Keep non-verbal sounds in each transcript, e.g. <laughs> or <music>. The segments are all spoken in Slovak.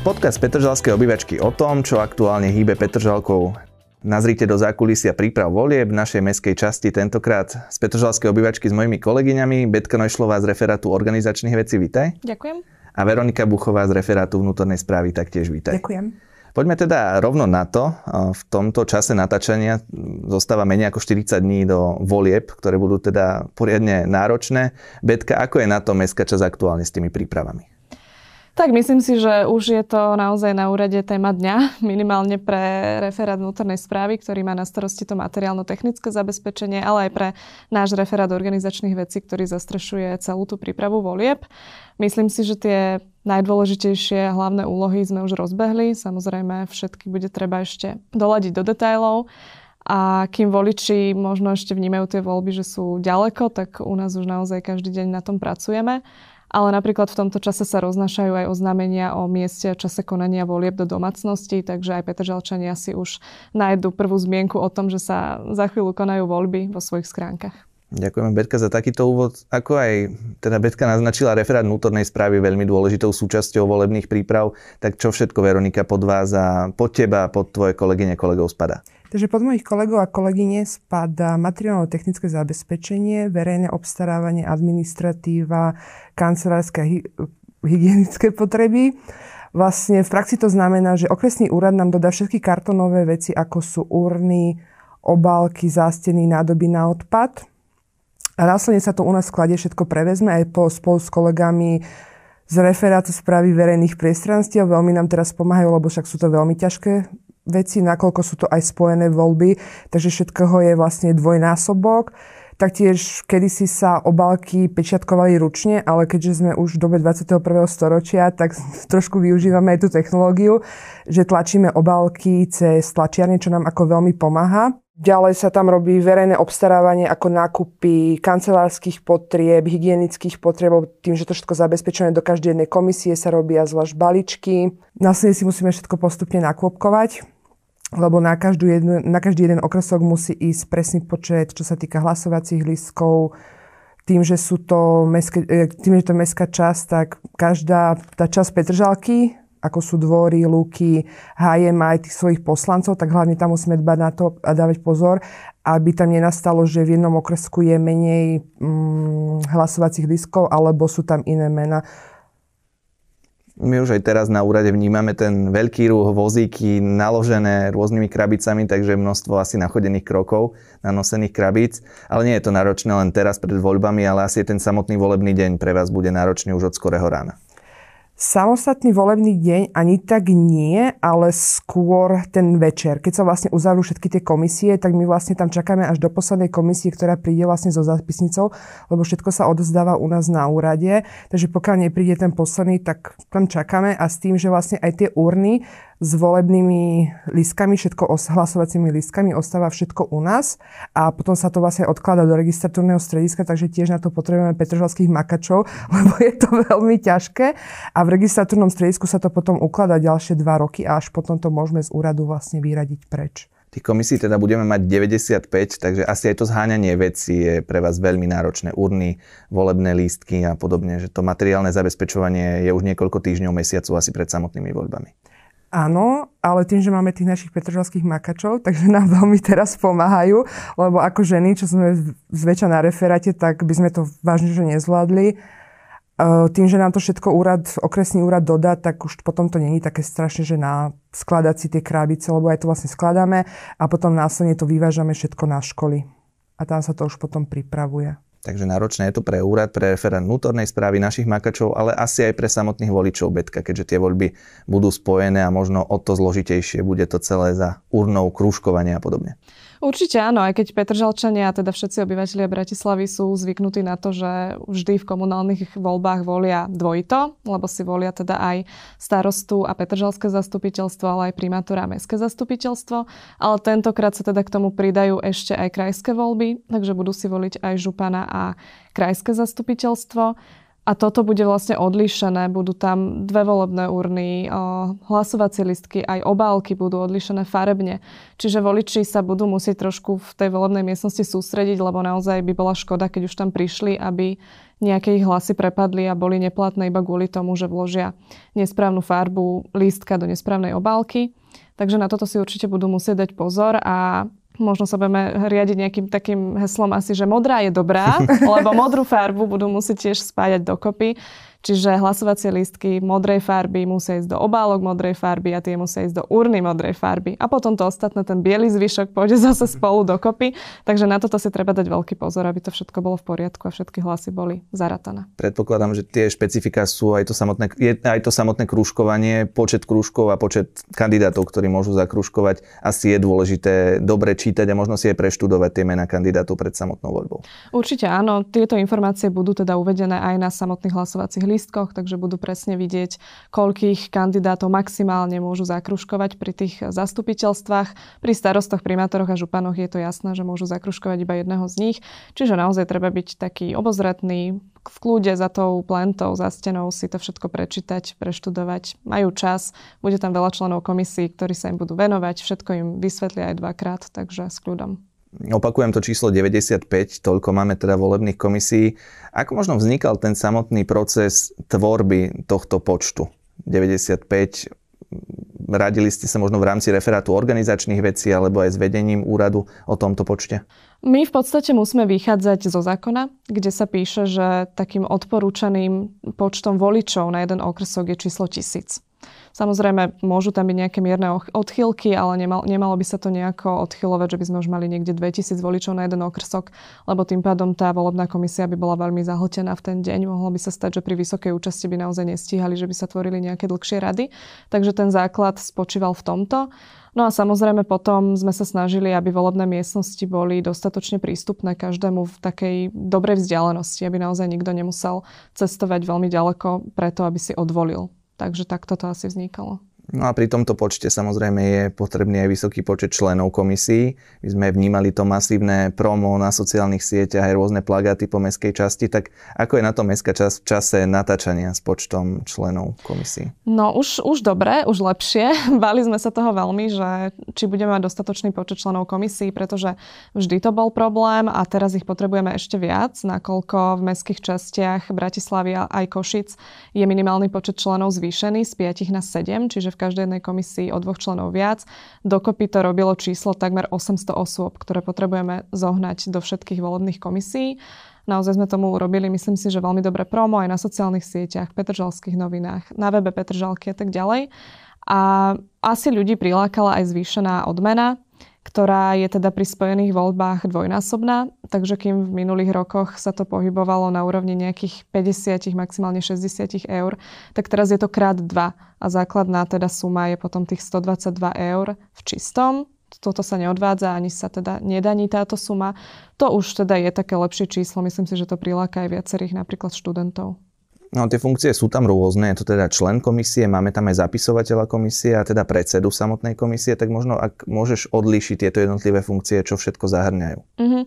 Podcast Petržalskej obyvačky o tom, čo aktuálne hýbe Petržalkou. Nazrite do zákulisia príprav volieb v našej meskej časti tentokrát z Petržalskej obyvačky s mojimi kolegyňami Betka Nojšlová z referátu organizačných vecí, vítaj. Ďakujem. A Veronika Buchová z referátu vnútornej správy, taktiež vítaj. Ďakujem. Poďme teda rovno na to. V tomto čase natáčania zostáva menej ako 40 dní do volieb, ktoré budú teda poriadne náročné. Betka, ako je na to mestská časť aktuálne s tými prípravami? Tak myslím si, že už je to naozaj na úrade téma dňa, minimálne pre referát vnútornej správy, ktorý má na starosti to materiálno-technické zabezpečenie, ale aj pre náš referát organizačných vecí, ktorý zastrešuje celú tú prípravu volieb. Myslím si, že tie najdôležitejšie hlavné úlohy sme už rozbehli. Samozrejme, všetky bude treba ešte doladiť do detajlov. A kým voliči možno ešte vnímajú tie voľby, že sú ďaleko, tak u nás už naozaj každý deň na tom pracujeme ale napríklad v tomto čase sa roznašajú aj oznámenia o mieste a čase konania volieb do domácnosti, takže aj Petržalčania si už nájdu prvú zmienku o tom, že sa za chvíľu konajú voľby vo svojich skránkach. Ďakujeme Betka za takýto úvod. Ako aj teda Betka naznačila referát vnútornej správy veľmi dôležitou súčasťou volebných príprav, tak čo všetko Veronika pod vás a pod teba, pod tvoje kolegyne kolegov spada? Takže pod mojich kolegov a kolegyne spadá materiálno-technické zabezpečenie, verejné obstarávanie, administratíva, kancelárske hy- hygienické potreby. Vlastne v praxi to znamená, že okresný úrad nám dodá všetky kartonové veci, ako sú urny, obálky, zásteny, nádoby na odpad. A následne sa to u nás v sklade všetko prevezme aj po, spolu s kolegami z referátu správy verejných priestranstiev. Veľmi nám teraz pomáhajú, lebo však sú to veľmi ťažké veci, nakoľko sú to aj spojené voľby, takže všetkého je vlastne dvojnásobok. Taktiež kedysi sa obálky pečiatkovali ručne, ale keďže sme už v dobe 21. storočia, tak <laughs> trošku využívame aj tú technológiu, že tlačíme obálky cez tlačiarne, čo nám ako veľmi pomáha. Ďalej sa tam robí verejné obstarávanie ako nákupy kancelárskych potrieb, hygienických potrieb, tým, že to všetko zabezpečené do každej jednej komisie sa robia zvlášť baličky. Následne si musíme všetko postupne nakôpkovať lebo na, každú jednu, na každý jeden okresok musí ísť presný počet, čo sa týka hlasovacích lístkov. Tým, že sú to meské, e, tým, že to mestská časť, tak každá tá časť Petržalky, ako sú dvory, lúky, háje má aj tých svojich poslancov, tak hlavne tam musíme dbať na to a dávať pozor, aby tam nenastalo, že v jednom okresku je menej mm, hlasovacích lístkov, alebo sú tam iné mena my už aj teraz na úrade vnímame ten veľký rúh, vozíky naložené rôznymi krabicami, takže množstvo asi nachodených krokov, nanosených krabíc. Ale nie je to náročné len teraz pred voľbami, ale asi ten samotný volebný deň pre vás bude náročný už od skorého rána. Samostatný volebný deň ani tak nie, ale skôr ten večer. Keď sa vlastne uzavrú všetky tie komisie, tak my vlastne tam čakáme až do poslednej komisie, ktorá príde vlastne so zápisnicou, lebo všetko sa odozdáva u nás na úrade. Takže pokiaľ nepríde ten posledný, tak tam čakáme a s tým, že vlastne aj tie urny s volebnými lístkami, všetko s hlasovacími lístkami, ostáva všetko u nás a potom sa to vlastne odklada do registratúrneho strediska, takže tiež na to potrebujeme petržalských makačov, <laughs> lebo je to veľmi ťažké a v registratúrnom stredisku sa to potom ukladá ďalšie dva roky a až potom to môžeme z úradu vlastne vyradiť preč. Tých komisí teda budeme mať 95, takže asi aj to zháňanie veci je pre vás veľmi náročné. Urny, volebné lístky a podobne, že to materiálne zabezpečovanie je už niekoľko týždňov, mesiacov asi pred samotnými voľbami. Áno, ale tým, že máme tých našich petržalských makačov, <laughs> takže nám veľmi teraz pomáhajú, lebo ako ženy, čo sme zväčša na referáte, tak by sme to vážne že nezvládli. Tým, že nám to všetko úrad, okresný úrad dodá, tak už potom to není také strašne, že na skladať si tie krábice, lebo aj to vlastne skladáme a potom následne to vyvážame všetko na školy. A tam sa to už potom pripravuje. Takže náročné je to pre úrad, pre referent vnútornej správy našich makačov, ale asi aj pre samotných voličov Betka, keďže tie voľby budú spojené a možno o to zložitejšie bude to celé za urnou krúžkovania a podobne. Určite áno, aj keď Petržalčania a teda všetci obyvateľia Bratislavy sú zvyknutí na to, že vždy v komunálnych voľbách volia dvojito, lebo si volia teda aj starostu a Petržalské zastupiteľstvo, ale aj primátora a mestské zastupiteľstvo. Ale tentokrát sa teda k tomu pridajú ešte aj krajské voľby, takže budú si voliť aj župana a krajské zastupiteľstvo. A toto bude vlastne odlišené. Budú tam dve volebné urny, hlasovacie listky, aj obálky budú odlišené farebne. Čiže voliči sa budú musieť trošku v tej volebnej miestnosti sústrediť, lebo naozaj by bola škoda, keď už tam prišli, aby nejaké ich hlasy prepadli a boli neplatné iba kvôli tomu, že vložia nesprávnu farbu lístka do nesprávnej obálky. Takže na toto si určite budú musieť dať pozor a možno sa budeme riadiť nejakým takým heslom asi, že modrá je dobrá, <laughs> lebo modrú farbu budú musieť tiež spájať dokopy. Čiže hlasovacie lístky modrej farby musia ísť do obálok modrej farby a tie musia ísť do urny modrej farby. A potom to ostatné, ten biely zvyšok pôjde <laughs> zase spolu dokopy. Takže na toto si treba dať veľký pozor, aby to všetko bolo v poriadku a všetky hlasy boli zaratané. Predpokladám, že tie špecifika sú aj to samotné, je aj to samotné krúžkovanie, počet krúžkov a počet kandidátov, ktorí môžu zakrúžkovať. Asi je dôležité dobre čítať a možno si aj preštudovať tie mená kandidátov pred samotnou voľbou. Určite áno, tieto informácie budú teda uvedené aj na samotných hlasovacích lístkoch, takže budú presne vidieť, koľkých kandidátov maximálne môžu zakruškovať pri tých zastupiteľstvách. Pri starostoch, primátoroch a županoch je to jasné, že môžu zakruškovať iba jedného z nich. Čiže naozaj treba byť taký obozretný, v kľude za tou plentou, za stenou si to všetko prečítať, preštudovať. Majú čas, bude tam veľa členov komisí, ktorí sa im budú venovať, všetko im vysvetlia aj dvakrát, takže s kľudom. Opakujem to číslo 95, toľko máme teda volebných komisí. Ako možno vznikal ten samotný proces tvorby tohto počtu? 95, radili ste sa možno v rámci referátu organizačných vecí alebo aj s vedením úradu o tomto počte? My v podstate musíme vychádzať zo zákona, kde sa píše, že takým odporúčaným počtom voličov na jeden okresok je číslo tisíc. Samozrejme, môžu tam byť nejaké mierne odchylky, ale nemal, nemalo by sa to nejako odchylovať, že by sme už mali niekde 2000 voličov na jeden okrsok, lebo tým pádom tá volebná komisia by bola veľmi zahltená v ten deň. Mohlo by sa stať, že pri vysokej účasti by naozaj nestíhali, že by sa tvorili nejaké dlhšie rady. Takže ten základ spočíval v tomto. No a samozrejme potom sme sa snažili, aby volebné miestnosti boli dostatočne prístupné každému v takej dobrej vzdialenosti, aby naozaj nikto nemusel cestovať veľmi ďaleko preto, aby si odvolil. Takže takto to asi vznikalo. No a pri tomto počte samozrejme je potrebný aj vysoký počet členov komisí. My sme vnímali to masívne promo na sociálnych sieťach, aj rôzne plagáty po meskej časti. Tak ako je na to mestská časť v čase natáčania s počtom členov komisí? No už, už dobre, už lepšie. <laughs> Bali sme sa toho veľmi, že či budeme mať dostatočný počet členov komisí, pretože vždy to bol problém a teraz ich potrebujeme ešte viac, nakoľko v mestských častiach Bratislavy aj Košic je minimálny počet členov zvýšený z 5 na 7, čiže v každej jednej komisii o dvoch členov viac. Dokopy to robilo číslo takmer 800 osôb, ktoré potrebujeme zohnať do všetkých volebných komisí. Naozaj sme tomu urobili, myslím si, že veľmi dobré promo aj na sociálnych sieťach, Petržalských novinách, na webe Petržalky a tak ďalej. A asi ľudí prilákala aj zvýšená odmena, ktorá je teda pri spojených voľbách dvojnásobná, takže kým v minulých rokoch sa to pohybovalo na úrovni nejakých 50, maximálne 60 eur, tak teraz je to krát 2 a základná teda suma je potom tých 122 eur v čistom. Toto sa neodvádza, ani sa teda nedaní táto suma. To už teda je také lepšie číslo. Myslím si, že to priláka aj viacerých napríklad študentov. No tie funkcie sú tam rôzne, je to teda člen komisie, máme tam aj zapisovateľa komisie a teda predsedu samotnej komisie, tak možno ak môžeš odlíšiť tieto jednotlivé funkcie, čo všetko zahrňajú. Mm-hmm.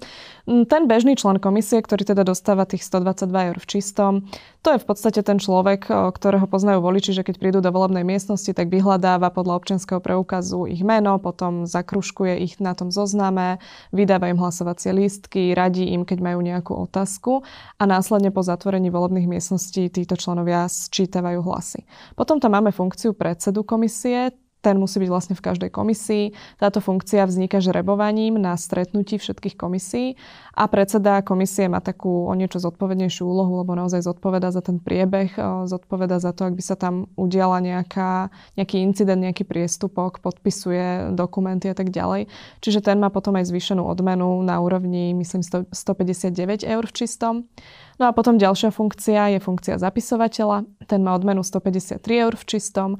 Ten bežný člen komisie, ktorý teda dostáva tých 122 eur v čistom, to je v podstate ten človek, ktorého poznajú voliči, že keď prídu do volebnej miestnosti, tak vyhľadáva podľa občianského preukazu ich meno, potom zakruškuje ich na tom zozname, vydáva im hlasovacie lístky, radí im, keď majú nejakú otázku a následne po zatvorení volebných miestností títo členovia sčítavajú hlasy. Potom tam máme funkciu predsedu komisie, ten musí byť vlastne v každej komisii. Táto funkcia vzniká žrebovaním na stretnutí všetkých komisí a predseda komisie má takú o niečo zodpovednejšiu úlohu, lebo naozaj zodpoveda za ten priebeh, zodpoveda za to, ak by sa tam udiala nejaká, nejaký incident, nejaký priestupok, podpisuje dokumenty a tak ďalej. Čiže ten má potom aj zvýšenú odmenu na úrovni, myslím, 159 eur v čistom. No a potom ďalšia funkcia je funkcia zapisovateľa. Ten má odmenu 153 eur v čistom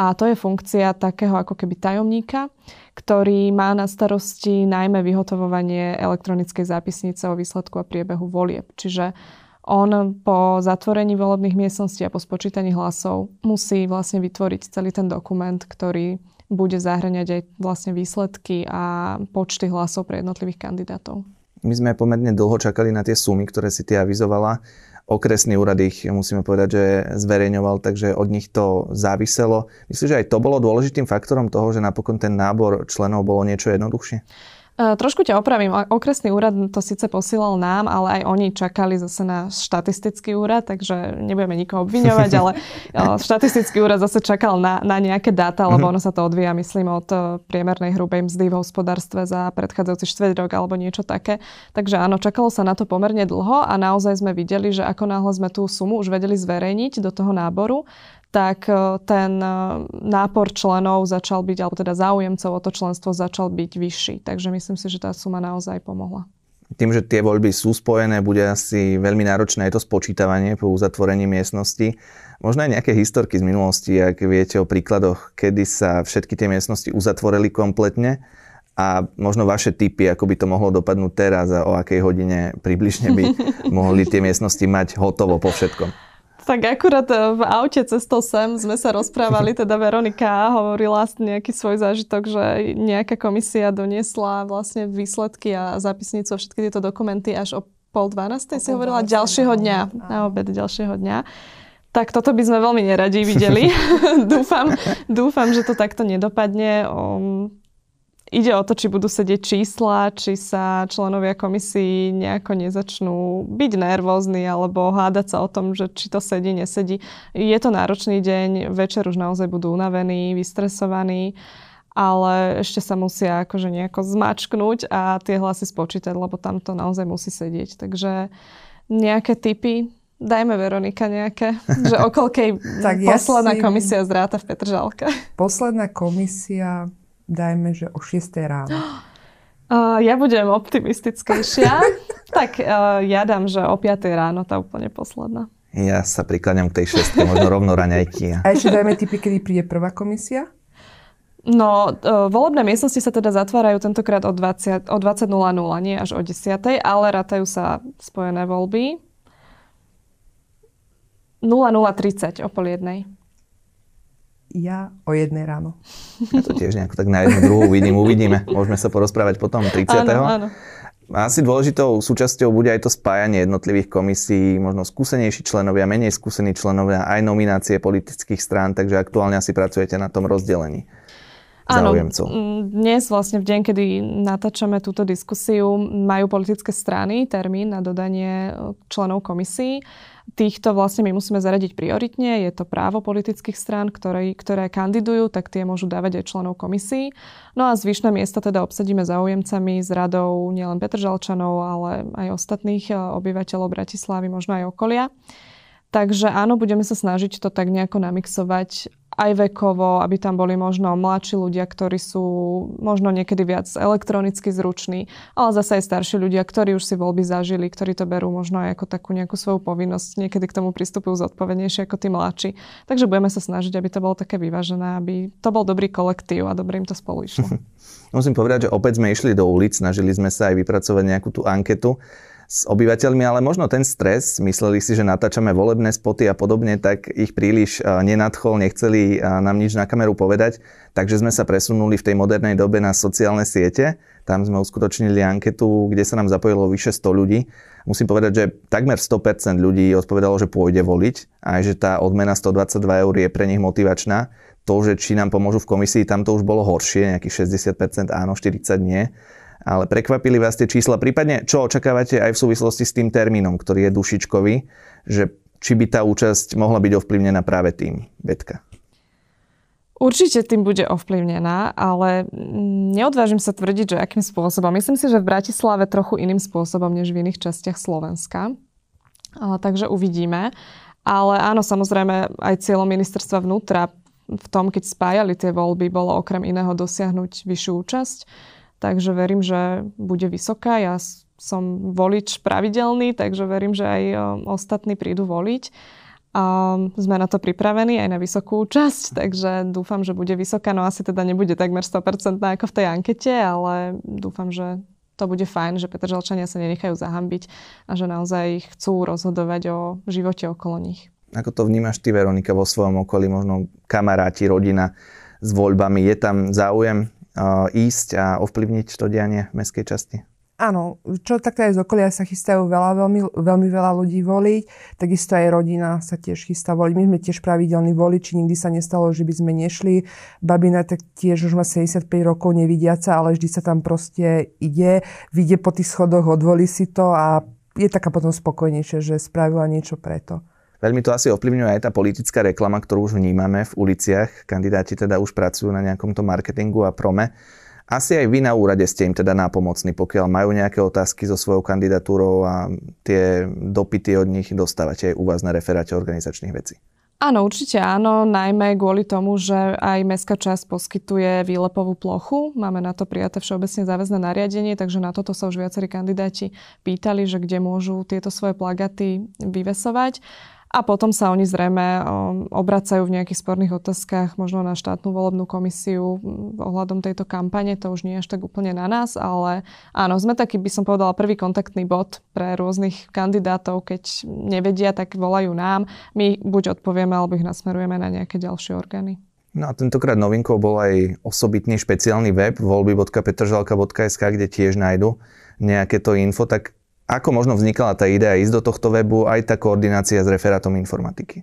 a to je funkcia takého ako keby tajomníka, ktorý má na starosti najmä vyhotovovanie elektronickej zápisnice o výsledku a priebehu volieb. Čiže on po zatvorení volebných miestností a po spočítaní hlasov musí vlastne vytvoriť celý ten dokument, ktorý bude zahrňať aj vlastne výsledky a počty hlasov pre jednotlivých kandidátov. My sme pomerne dlho čakali na tie sumy, ktoré si ty avizovala. Okresný úrad ich, musíme povedať, že zverejňoval, takže od nich to záviselo. Myslím, že aj to bolo dôležitým faktorom toho, že napokon ten nábor členov bolo niečo jednoduchšie? E, trošku ťa opravím. Okresný úrad to síce posílal nám, ale aj oni čakali zase na štatistický úrad, takže nebudeme nikoho obviňovať, <laughs> ale e, štatistický úrad zase čakal na, na nejaké dáta, lebo mhm. ono sa to odvíja, myslím, od e, priemernej hrubej mzdy v hospodárstve za predchádzajúci štvrť rok alebo niečo také. Takže áno, čakalo sa na to pomerne dlho a naozaj sme videli, že ako náhle sme tú sumu už vedeli zverejniť do toho náboru, tak e, ten e, nápor členov začal byť, alebo teda záujemcov o to členstvo začal byť vyšší. Takže myslím si, že tá suma naozaj pomohla. Tým, že tie voľby sú spojené, bude asi veľmi náročné aj to spočítavanie po uzatvorení miestnosti. Možno aj nejaké historky z minulosti, ak viete o príkladoch, kedy sa všetky tie miestnosti uzatvorili kompletne a možno vaše typy, ako by to mohlo dopadnúť teraz a o akej hodine približne by <laughs> mohli tie miestnosti mať hotovo po všetkom. Tak akurát e, v aute cestou sem sme sa rozprávali, teda Veronika hovorila nejaký svoj zážitok, že nejaká komisia doniesla vlastne výsledky a zápisnicu a všetky tieto dokumenty až o pol dvanástej si hovorila ďalšieho dňa, na obed ďalšieho dňa. Tak toto by sme veľmi neradi videli. <laughs> dúfam, dúfam, že to takto nedopadne. Um, Ide o to, či budú sedieť čísla, či sa členovia komisii nejako nezačnú byť nervózni alebo hádať sa o tom, že či to sedí, nesedí. Je to náročný deň, večer už naozaj budú unavení, vystresovaní, ale ešte sa musia akože nejako zmačknúť a tie hlasy spočítať, lebo tam to naozaj musí sedieť. Takže nejaké typy, Dajme Veronika nejaké, <laughs> že okolkej tak posledná ja si... komisia zráta v Petržalke. Posledná komisia dajme, že o 6 ráno. <gasps> Uh, ja budem optimistickejšia. <laughs> tak uh, ja dám, že o 5 ráno tá úplne posledná. Ja sa prikladám k tej šestke, možno rovno raňajky. A ešte dajme typy, kedy príde prvá komisia? No, uh, volebné miestnosti sa teda zatvárajú tentokrát o 20.00, o 20 nie až o 10.00, ale rátajú sa spojené voľby. 00.30 o pol jednej ja o jednej ráno. Ja to tiež nejako tak na jednu druhú vidím, uvidíme. Môžeme sa porozprávať potom 30. Áno, áno. Asi dôležitou súčasťou bude aj to spájanie jednotlivých komisí, možno skúsenejší členovia, menej skúsení členovia, aj nominácie politických strán, takže aktuálne asi pracujete na tom rozdelení. Áno, dnes vlastne v deň, kedy natáčame túto diskusiu, majú politické strany termín na dodanie členov komisí týchto vlastne my musíme zaradiť prioritne. Je to právo politických strán, ktoré, ktoré kandidujú, tak tie môžu dávať aj členov komisí. No a zvyšné miesta teda obsadíme záujemcami z radou nielen Petržalčanov, ale aj ostatných eh, obyvateľov Bratislavy, možno aj okolia. Takže áno, budeme sa snažiť to tak nejako namixovať aj vekovo, aby tam boli možno mladší ľudia, ktorí sú možno niekedy viac elektronicky zruční, ale zase aj starší ľudia, ktorí už si voľby zažili, ktorí to berú možno aj ako takú nejakú svoju povinnosť, niekedy k tomu pristupujú zodpovednejšie ako tí mladší. Takže budeme sa snažiť, aby to bolo také vyvážené, aby to bol dobrý kolektív a dobre im to spolu išlo. <laughs> Musím povedať, že opäť sme išli do ulic, snažili sme sa aj vypracovať nejakú tú anketu s obyvateľmi, ale možno ten stres, mysleli si, že natáčame volebné spoty a podobne, tak ich príliš nenadchol, nechceli nám nič na kameru povedať, takže sme sa presunuli v tej modernej dobe na sociálne siete. Tam sme uskutočnili anketu, kde sa nám zapojilo vyše 100 ľudí. Musím povedať, že takmer 100% ľudí odpovedalo, že pôjde voliť a že tá odmena 122 eur je pre nich motivačná. To, že či nám pomôžu v komisii, tam to už bolo horšie, nejakých 60% áno, 40 nie ale prekvapili vás tie čísla. Prípadne, čo očakávate aj v súvislosti s tým termínom, ktorý je dušičkový, že či by tá účasť mohla byť ovplyvnená práve tým, Betka? Určite tým bude ovplyvnená, ale neodvážim sa tvrdiť, že akým spôsobom. Myslím si, že v Bratislave trochu iným spôsobom, než v iných častiach Slovenska. Takže uvidíme. Ale áno, samozrejme, aj cieľom ministerstva vnútra v tom, keď spájali tie voľby, bolo okrem iného dosiahnuť vyššiu účasť takže verím, že bude vysoká. Ja som volič pravidelný, takže verím, že aj ostatní prídu voliť. A sme na to pripravení aj na vysokú účasť, takže dúfam, že bude vysoká. No asi teda nebude takmer 100% ako v tej ankete, ale dúfam, že to bude fajn, že Petržalčania sa nenechajú zahambiť a že naozaj chcú rozhodovať o živote okolo nich. Ako to vnímaš ty, Veronika, vo svojom okolí, možno kamaráti, rodina s voľbami? Je tam záujem ísť a ovplyvniť to dianie v mestskej časti? Áno, čo takto aj z okolia sa chystajú veľa, veľmi, veľmi veľa ľudí voliť, takisto aj rodina sa tiež chystá voliť. My sme tiež pravidelní voliči, nikdy sa nestalo, že by sme nešli. Babina tak tiež už má 75 rokov nevidiaca, ale vždy sa tam proste ide, vyjde po tých schodoch, odvolí si to a je taká potom spokojnejšia, že spravila niečo preto. Veľmi to asi ovplyvňuje aj tá politická reklama, ktorú už vnímame v uliciach. Kandidáti teda už pracujú na nejakom tom marketingu a prome. Asi aj vy na úrade ste im teda nápomocní, pokiaľ majú nejaké otázky so svojou kandidatúrou a tie dopity od nich dostávate aj u vás na referáte organizačných vecí. Áno, určite áno, najmä kvôli tomu, že aj mestská časť poskytuje výlepovú plochu. Máme na to prijaté všeobecne záväzné nariadenie, takže na toto sa už viacerí kandidáti pýtali, že kde môžu tieto svoje plagaty vyvesovať. A potom sa oni zrejme obracajú v nejakých sporných otázkach možno na štátnu volebnú komisiu ohľadom tejto kampane. To už nie je až tak úplne na nás, ale áno, sme taký, by som povedala, prvý kontaktný bod pre rôznych kandidátov. Keď nevedia, tak volajú nám. My buď odpovieme, alebo ich nasmerujeme na nejaké ďalšie orgány. No a tentokrát novinkou bol aj osobitný špeciálny web voľby.petržalka.sk, kde tiež nájdu nejaké to info. Tak ako možno vznikala tá idea ísť do tohto webu, aj tá koordinácia s referátom informatiky?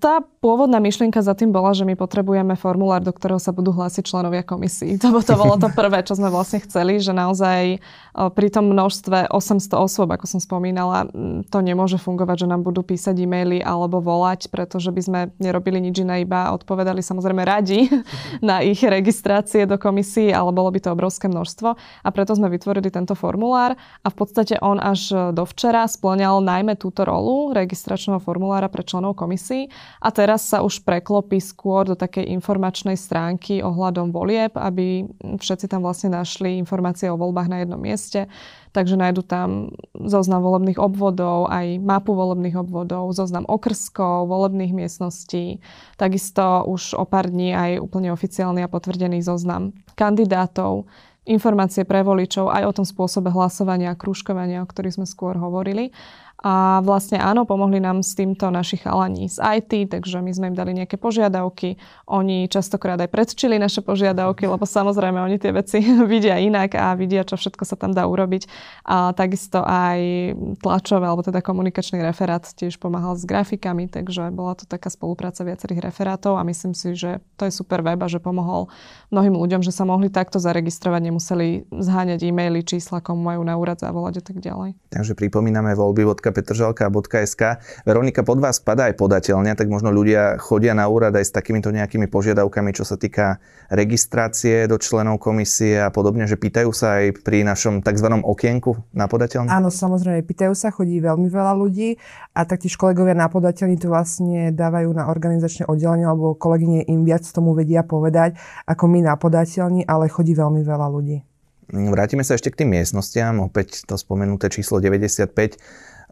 Tá pôvodná myšlienka za tým bola, že my potrebujeme formulár, do ktorého sa budú hlásiť členovia komisí. To, to bolo to prvé, čo sme vlastne chceli, že naozaj pri tom množstve 800 osôb, ako som spomínala, to nemôže fungovať, že nám budú písať e-maily alebo volať, pretože by sme nerobili nič iné, iba odpovedali samozrejme radi <laughs> na ich registrácie do komisí, ale bolo by to obrovské množstvo. A preto sme vytvorili tento formulár a v podstate on až dovčera splňal najmä túto rolu registračného formulára pre členov komisí komisii a teraz sa už preklopí skôr do takej informačnej stránky ohľadom volieb, aby všetci tam vlastne našli informácie o voľbách na jednom mieste. Takže nájdu tam zoznam volebných obvodov, aj mapu volebných obvodov, zoznam okrskov, volebných miestností. Takisto už o pár dní aj úplne oficiálny a potvrdený zoznam kandidátov, informácie pre voličov aj o tom spôsobe hlasovania a kružkovania, o ktorých sme skôr hovorili. A vlastne áno, pomohli nám s týmto naši chalani z IT, takže my sme im dali nejaké požiadavky. Oni častokrát aj predčili naše požiadavky, lebo samozrejme oni tie veci <laughs> vidia inak a vidia, čo všetko sa tam dá urobiť. A takisto aj tlačové, alebo teda komunikačný referát tiež pomáhal s grafikami, takže bola to taká spolupráca viacerých referátov a myslím si, že to je super web a že pomohol mnohým ľuďom, že sa mohli takto zaregistrovať, nemuseli zháňať e-maily, čísla, komu majú na úrad zavolať a tak ďalej. Takže pripomíname voľby petržalka.sk. Veronika, pod vás spadá aj podateľňa, tak možno ľudia chodia na úrad aj s takýmito nejakými požiadavkami, čo sa týka registrácie do členov komisie a podobne, že pýtajú sa aj pri našom tzv. okienku na podateľni? Áno, samozrejme, pýtajú sa, chodí veľmi veľa ľudí a taktiež kolegovia na podateľni to vlastne dávajú na organizačné oddelenie, alebo kolegyne im viac tomu vedia povedať, ako my na podateľni, ale chodí veľmi veľa ľudí. Vrátime sa ešte k tým miestnostiam, opäť to spomenuté číslo 95.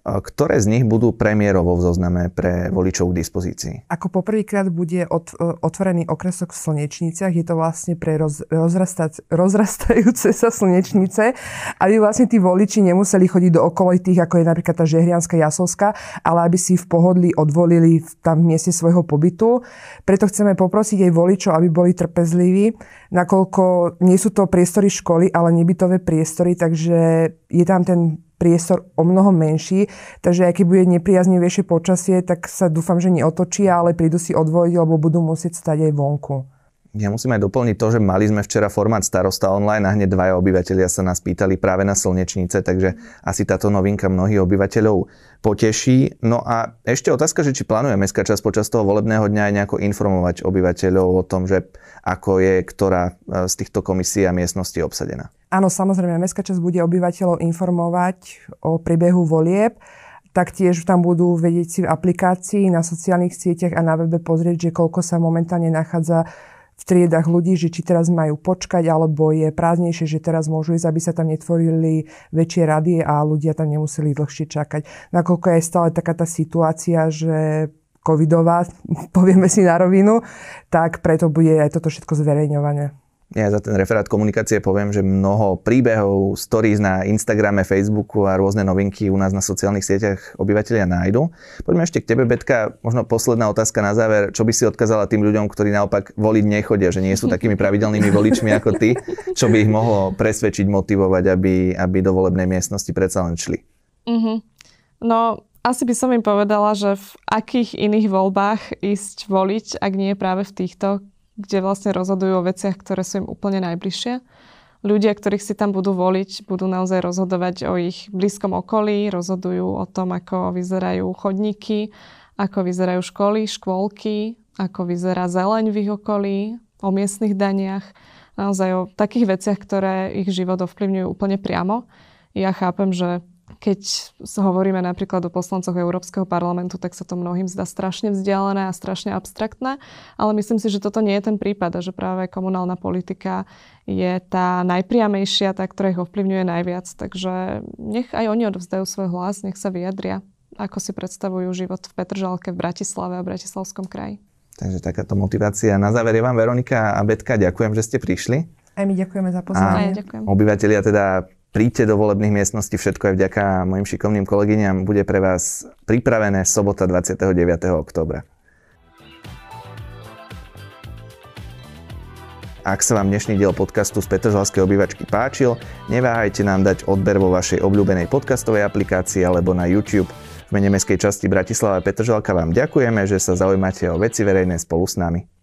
Ktoré z nich budú premiérovo v zozname pre voličov k dispozícii? Ako poprvýkrát bude od, otvorený okresok v Slnečniciach, je to vlastne pre roz, rozrastať, rozrastajúce sa slnečnice, aby vlastne tí voliči nemuseli chodiť do okolitých, ako je napríklad tá Žehrianská Jasovská, ale aby si v pohodli odvolili tam v mieste svojho pobytu. Preto chceme poprosiť aj voličov, aby boli trpezliví, nakoľko nie sú to priestory školy, ale nebytové priestory, takže je tam ten priestor o mnoho menší, takže aj keď bude nepriaznivejšie počasie, tak sa dúfam, že neotočia, ale prídu si odvoliť, lebo budú musieť stať aj vonku. Ja musím aj doplniť to, že mali sme včera formát starosta online a hneď dvaja obyvateľia sa nás pýtali práve na slnečnice, takže asi táto novinka mnohých obyvateľov poteší. No a ešte otázka, že či plánuje mestská časť počas toho volebného dňa aj nejako informovať obyvateľov o tom, že ako je ktorá e, z týchto komisí a miestností obsadená. Áno, samozrejme, mestská časť bude obyvateľov informovať o priebehu volieb. Taktiež tam budú vedieť si v aplikácii, na sociálnych sieťach a na webe pozrieť, že koľko sa momentálne nachádza v triedach ľudí, že či teraz majú počkať, alebo je prázdnejšie, že teraz môžu ísť, aby sa tam netvorili väčšie rady a ľudia tam nemuseli dlhšie čakať. Nakoľko je stále taká tá situácia, že covidová, <laughs> povieme si na rovinu, tak preto bude aj toto všetko zverejňované. Ja za ten referát komunikácie poviem, že mnoho príbehov, stories na Instagrame, Facebooku a rôzne novinky u nás na sociálnych sieťach obyvateľia nájdu. Poďme ešte k tebe, Betka. Možno posledná otázka na záver. Čo by si odkázala tým ľuďom, ktorí naopak voliť nechodia, že nie sú takými pravidelnými voličmi ako ty? Čo by ich mohlo presvedčiť, motivovať, aby, aby do volebnej miestnosti predsa len šli? Mm-hmm. No, asi by som im povedala, že v akých iných voľbách ísť voliť, ak nie práve v týchto, kde vlastne rozhodujú o veciach, ktoré sú im úplne najbližšie. Ľudia, ktorých si tam budú voliť, budú naozaj rozhodovať o ich blízkom okolí, rozhodujú o tom, ako vyzerajú chodníky, ako vyzerajú školy, škôlky, ako vyzerá zeleň v ich okolí, o miestnych daniach, naozaj o takých veciach, ktoré ich život ovplyvňujú úplne priamo. Ja chápem, že keď hovoríme napríklad o poslancoch Európskeho parlamentu, tak sa to mnohým zdá strašne vzdialené a strašne abstraktné, ale myslím si, že toto nie je ten prípad a že práve komunálna politika je tá najpriamejšia, tá, ktorá ich ovplyvňuje najviac. Takže nech aj oni odvzdajú svoj hlas, nech sa vyjadria, ako si predstavujú život v Petržalke, v Bratislave a Bratislavskom kraji. Takže takáto motivácia. Na záver je vám Veronika a Betka, ďakujem, že ste prišli. Aj my ďakujeme za pozvanie. A ďakujem. Obyvatelia teda príďte do volebných miestností, všetko je vďaka mojim šikovným kolegyňam, bude pre vás pripravené sobota 29. oktobra. Ak sa vám dnešný diel podcastu z Petržalskej obývačky páčil, neváhajte nám dať odber vo vašej obľúbenej podcastovej aplikácii alebo na YouTube. V mene mestskej časti Bratislava Petržalka vám ďakujeme, že sa zaujímate o veci verejné spolu s nami.